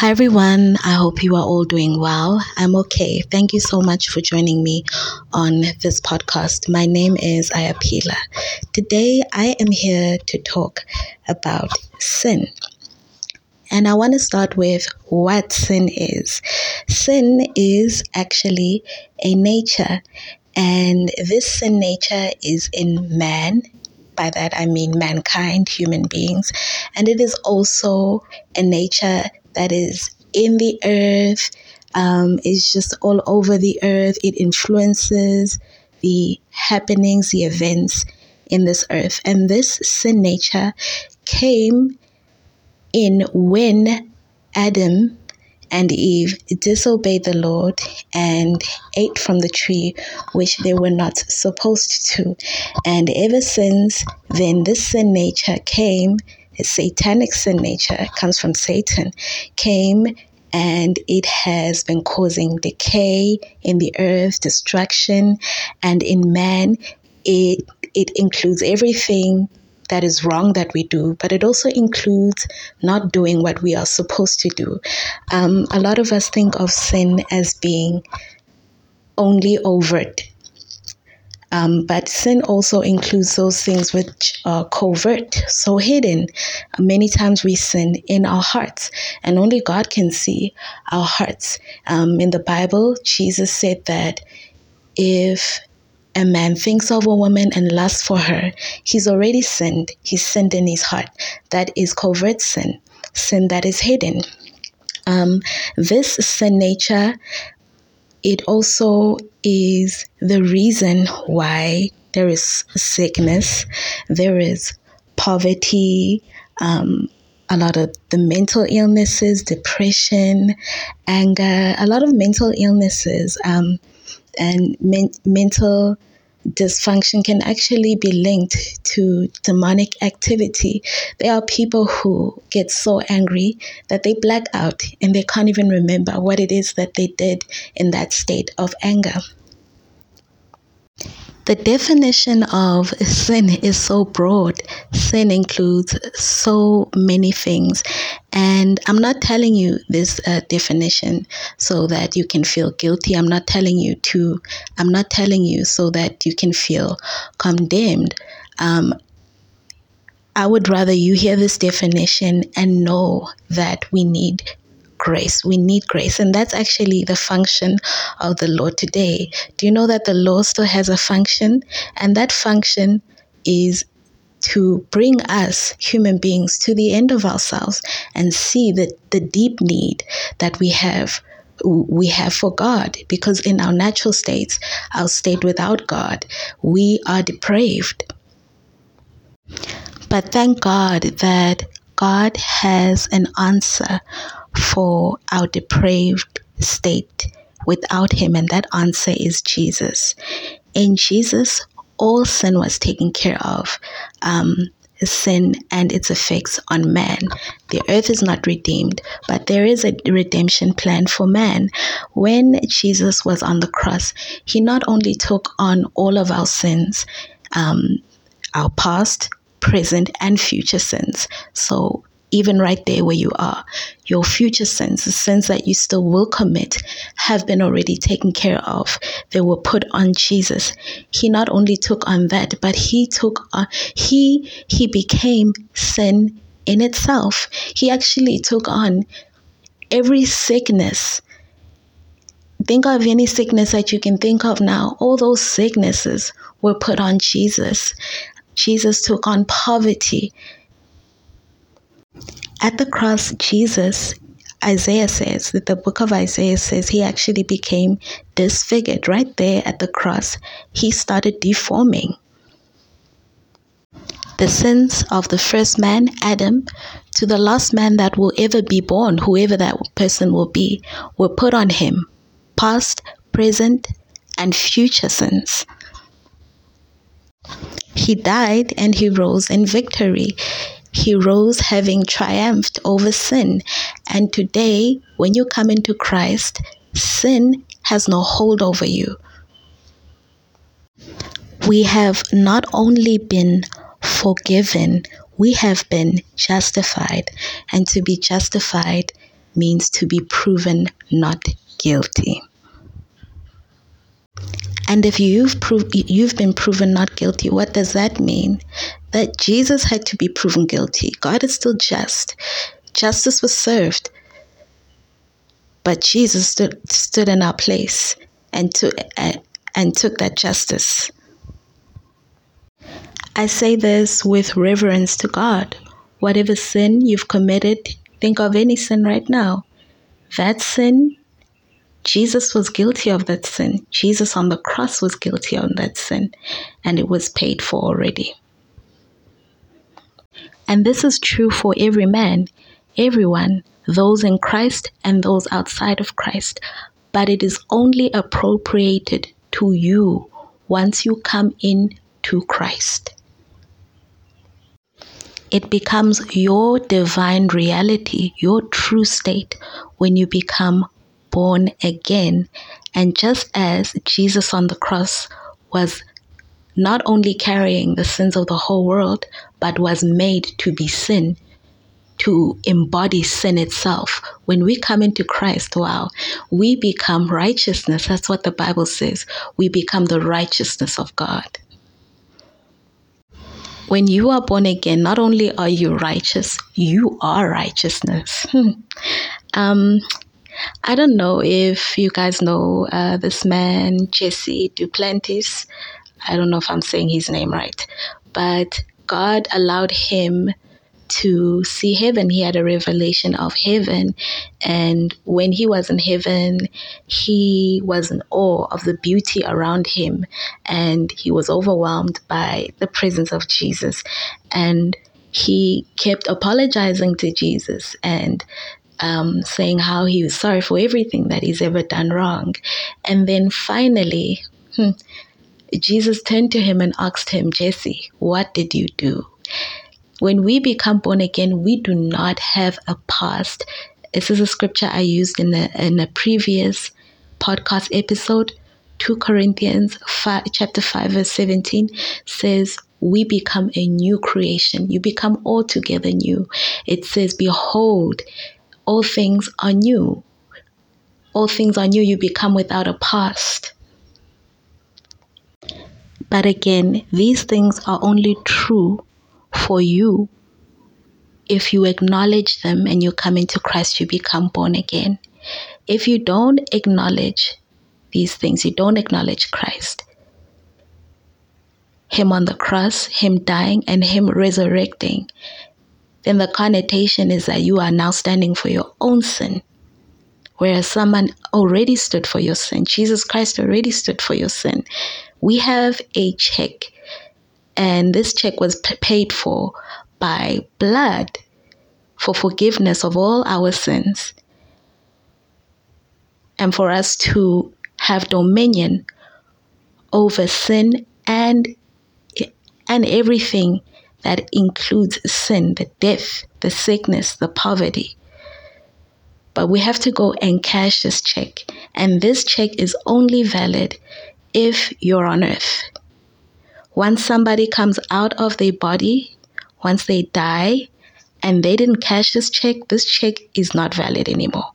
Hi everyone, I hope you are all doing well. I'm okay. Thank you so much for joining me on this podcast. My name is Ayaphila. Today I am here to talk about sin. And I want to start with what sin is. Sin is actually a nature, and this sin nature is in man. By that I mean mankind, human beings, and it is also a nature that is in the earth, um, it's just all over the earth. It influences the happenings, the events in this earth. And this sin nature came in when Adam and Eve disobeyed the Lord and ate from the tree which they were not supposed to. And ever since then, this sin nature came satanic sin nature comes from Satan, came and it has been causing decay in the earth, destruction, and in man, it it includes everything that is wrong that we do, but it also includes not doing what we are supposed to do. Um, a lot of us think of sin as being only overt um, but sin also includes those things which are covert, so hidden. Many times we sin in our hearts, and only God can see our hearts. Um, in the Bible, Jesus said that if a man thinks of a woman and lusts for her, he's already sinned. He's sinned in his heart. That is covert sin, sin that is hidden. Um, this sin nature it also is the reason why there is sickness, there is poverty, um, a lot of the mental illnesses, depression, anger, a lot of mental illnesses um, and men- mental dysfunction can actually be linked to demonic activity. There are people who get so angry that they black out and they can't even remember what it is that they did in that state of anger. The definition of sin is so broad. Sin includes so many things. And I'm not telling you this uh, definition so that you can feel guilty. I'm not telling you to, I'm not telling you so that you can feel condemned. Um, I would rather you hear this definition and know that we need grace. We need grace. And that's actually the function of the law today. Do you know that the law still has a function? And that function is to bring us human beings to the end of ourselves and see the, the deep need that we have we have for God because in our natural states, our state without God, we are depraved. But thank God that God has an answer for our depraved state without Him, and that answer is Jesus. In Jesus, all sin was taken care of. Um, sin and its effects on man. The earth is not redeemed, but there is a redemption plan for man. When Jesus was on the cross, he not only took on all of our sins, um, our past, present, and future sins. So even right there where you are. Your future sins, the sins that you still will commit, have been already taken care of. They were put on Jesus. He not only took on that, but he took on, he, he became sin in itself. He actually took on every sickness. Think of any sickness that you can think of now. All those sicknesses were put on Jesus. Jesus took on poverty. At the cross, Jesus, Isaiah says that the book of Isaiah says he actually became disfigured right there at the cross. He started deforming. The sins of the first man, Adam, to the last man that will ever be born, whoever that person will be, were put on him past, present, and future sins. He died and he rose in victory. He rose having triumphed over sin. And today, when you come into Christ, sin has no hold over you. We have not only been forgiven, we have been justified. And to be justified means to be proven not guilty. And if you've proved you've been proven not guilty, what does that mean? That Jesus had to be proven guilty. God is still just. Justice was served. But Jesus stood, stood in our place and took uh, and took that justice. I say this with reverence to God. Whatever sin you've committed, think of any sin right now. That sin Jesus was guilty of that sin. Jesus on the cross was guilty of that sin, and it was paid for already. And this is true for every man, everyone, those in Christ and those outside of Christ. But it is only appropriated to you once you come in to Christ. It becomes your divine reality, your true state, when you become born again. And just as Jesus on the cross was not only carrying the sins of the whole world, but was made to be sin, to embody sin itself. When we come into Christ, wow, we become righteousness. That's what the Bible says. We become the righteousness of God. When you are born again, not only are you righteous, you are righteousness. Um, I don't know if you guys know uh, this man, Jesse Duplantis. I don't know if I'm saying his name right, but God allowed him to see heaven. He had a revelation of heaven. And when he was in heaven, he was in awe of the beauty around him. And he was overwhelmed by the presence of Jesus. And he kept apologizing to Jesus and um, saying how he was sorry for everything that he's ever done wrong. And then finally, hmm, Jesus turned to him and asked him, Jesse, what did you do? When we become born again, we do not have a past. This is a scripture I used in a, in a previous podcast episode. 2 Corinthians 5, chapter 5 verse 17 says we become a new creation. You become altogether new. It says, Behold, all things are new. All things are new. You become without a past. But again, these things are only true for you if you acknowledge them and you come into Christ, you become born again. If you don't acknowledge these things, you don't acknowledge Christ, Him on the cross, Him dying, and Him resurrecting, then the connotation is that you are now standing for your own sin. Whereas someone already stood for your sin. Jesus Christ already stood for your sin. We have a check, and this check was paid for by blood for forgiveness of all our sins. And for us to have dominion over sin and and everything that includes sin, the death, the sickness, the poverty. But we have to go and cash this check. And this check is only valid if you're on earth. Once somebody comes out of their body, once they die, and they didn't cash this check, this check is not valid anymore.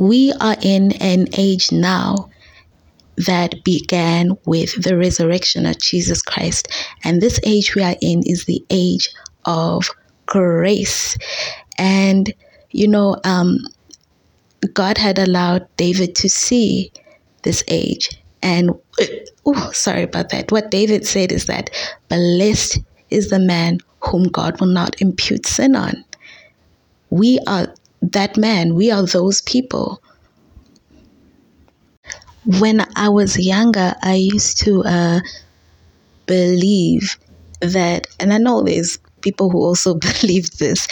We are in an age now that began with the resurrection of Jesus Christ. And this age we are in is the age of grace. And, you know, um, God had allowed David to see this age. And, oh, sorry about that. What David said is that blessed is the man whom God will not impute sin on. We are that man, we are those people when I was younger, I used to uh, believe that, and I know there's people who also believe this,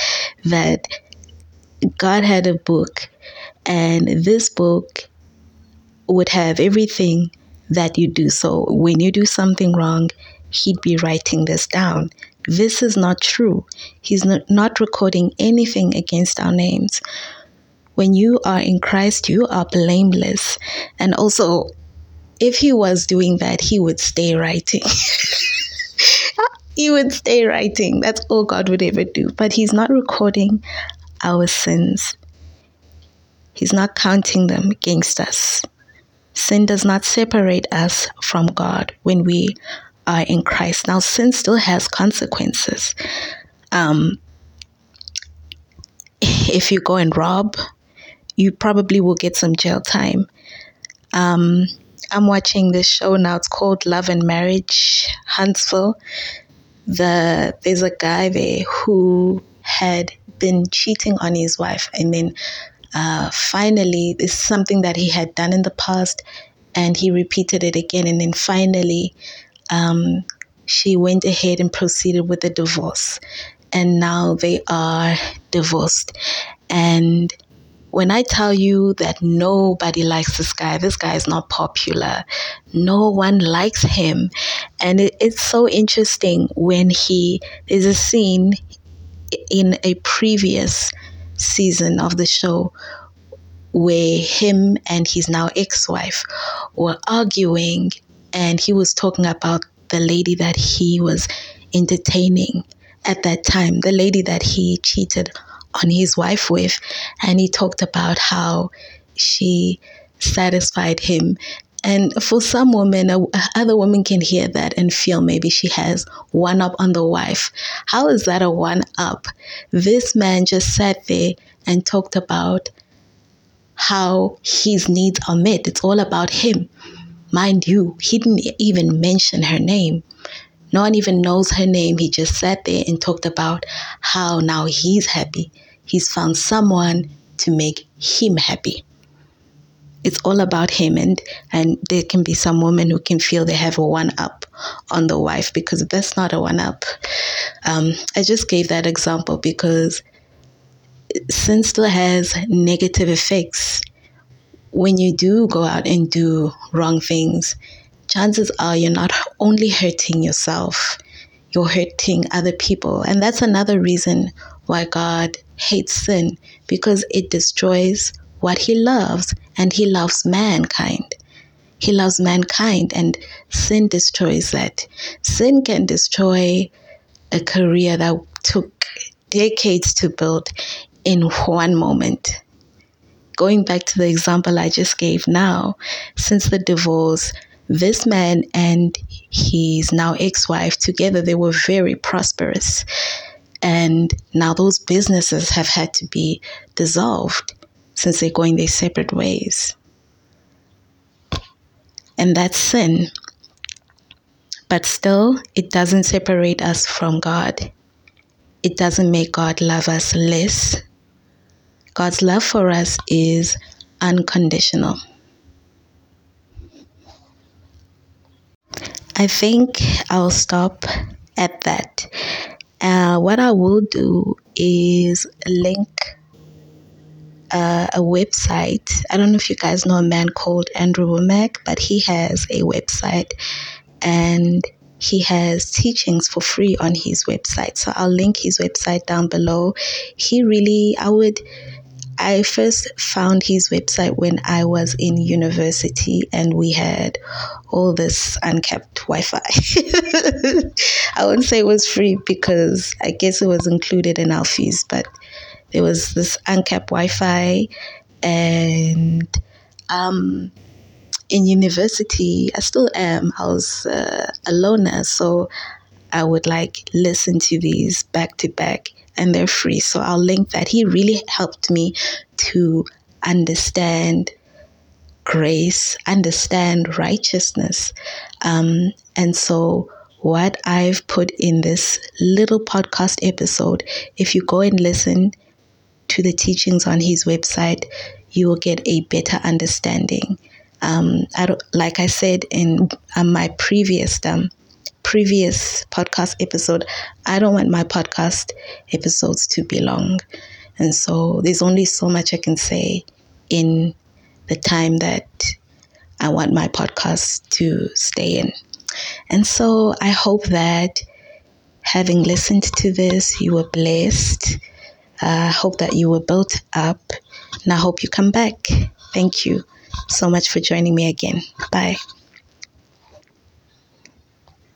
that God had a book, and this book would have everything that you do. So when you do something wrong, He'd be writing this down. This is not true. He's not, recording anything against our names when you are in Christ, you are blameless. And also, if he was doing that, he would stay writing. he would stay writing. That's all God would ever do. But he's not recording our sins. He's not counting them against us. Sin does not separate us from God when we are in Christ. Now, sin still has consequences. Um, if you go and rob, you probably will get some jail time. Um, I'm watching this show now. It's called Love and Marriage Huntsville. The there's a guy there who had been cheating on his wife, and then uh, finally, this is something that he had done in the past, and he repeated it again, and then finally, um, she went ahead and proceeded with the divorce, and now they are divorced, and when I tell you that nobody likes this guy, this guy is not popular. No one likes him. And it, it's so interesting when he, there's a scene in a previous season of the show where him and his now ex wife were arguing, and he was talking about the lady that he was entertaining at that time, the lady that he cheated on his wife with, and he talked about how she satisfied him. And for some women, other women can hear that and feel maybe she has one up on the wife. How is that a one up? This man just sat there and talked about how his needs are met. It's all about him. Mind you, he didn't even mention her name. No one even knows her name. He just sat there and talked about how now he's happy. He's found someone to make him happy. It's all about him, and, and there can be some women who can feel they have a one up on the wife because that's not a one up. Um, I just gave that example because sin still has negative effects. When you do go out and do wrong things, chances are you're not only hurting yourself, you're hurting other people. And that's another reason why God hates sin because it destroys what he loves and he loves mankind. He loves mankind and sin destroys that. Sin can destroy a career that took decades to build in one moment. Going back to the example I just gave now, since the divorce, this man and his now ex wife together, they were very prosperous. And now those businesses have had to be dissolved since they're going their separate ways. And that's sin. But still, it doesn't separate us from God. It doesn't make God love us less. God's love for us is unconditional. I think I'll stop at that. Uh, what I will do is link uh, a website. I don't know if you guys know a man called Andrew Wommack, but he has a website and he has teachings for free on his website. So I'll link his website down below. He really, I would I first found his website when I was in university and we had all this uncapped Wi Fi. I wouldn't say it was free because I guess it was included in our fees, but there was this uncapped Wi Fi and um, in university, I still am. I was uh, a loner, so I would like listen to these back to back and they're free. So I'll link that. He really helped me to understand grace, understand righteousness. Um, and so, what I've put in this little podcast episode, if you go and listen to the teachings on his website, you will get a better understanding. Um, I like I said in um, my previous um, previous podcast episode, I don't want my podcast episodes to be long. And so there's only so much I can say in the time that I want my podcast to stay in. And so I hope that having listened to this, you were blessed. I uh, hope that you were built up. And I hope you come back. Thank you so much for joining me again. Bye.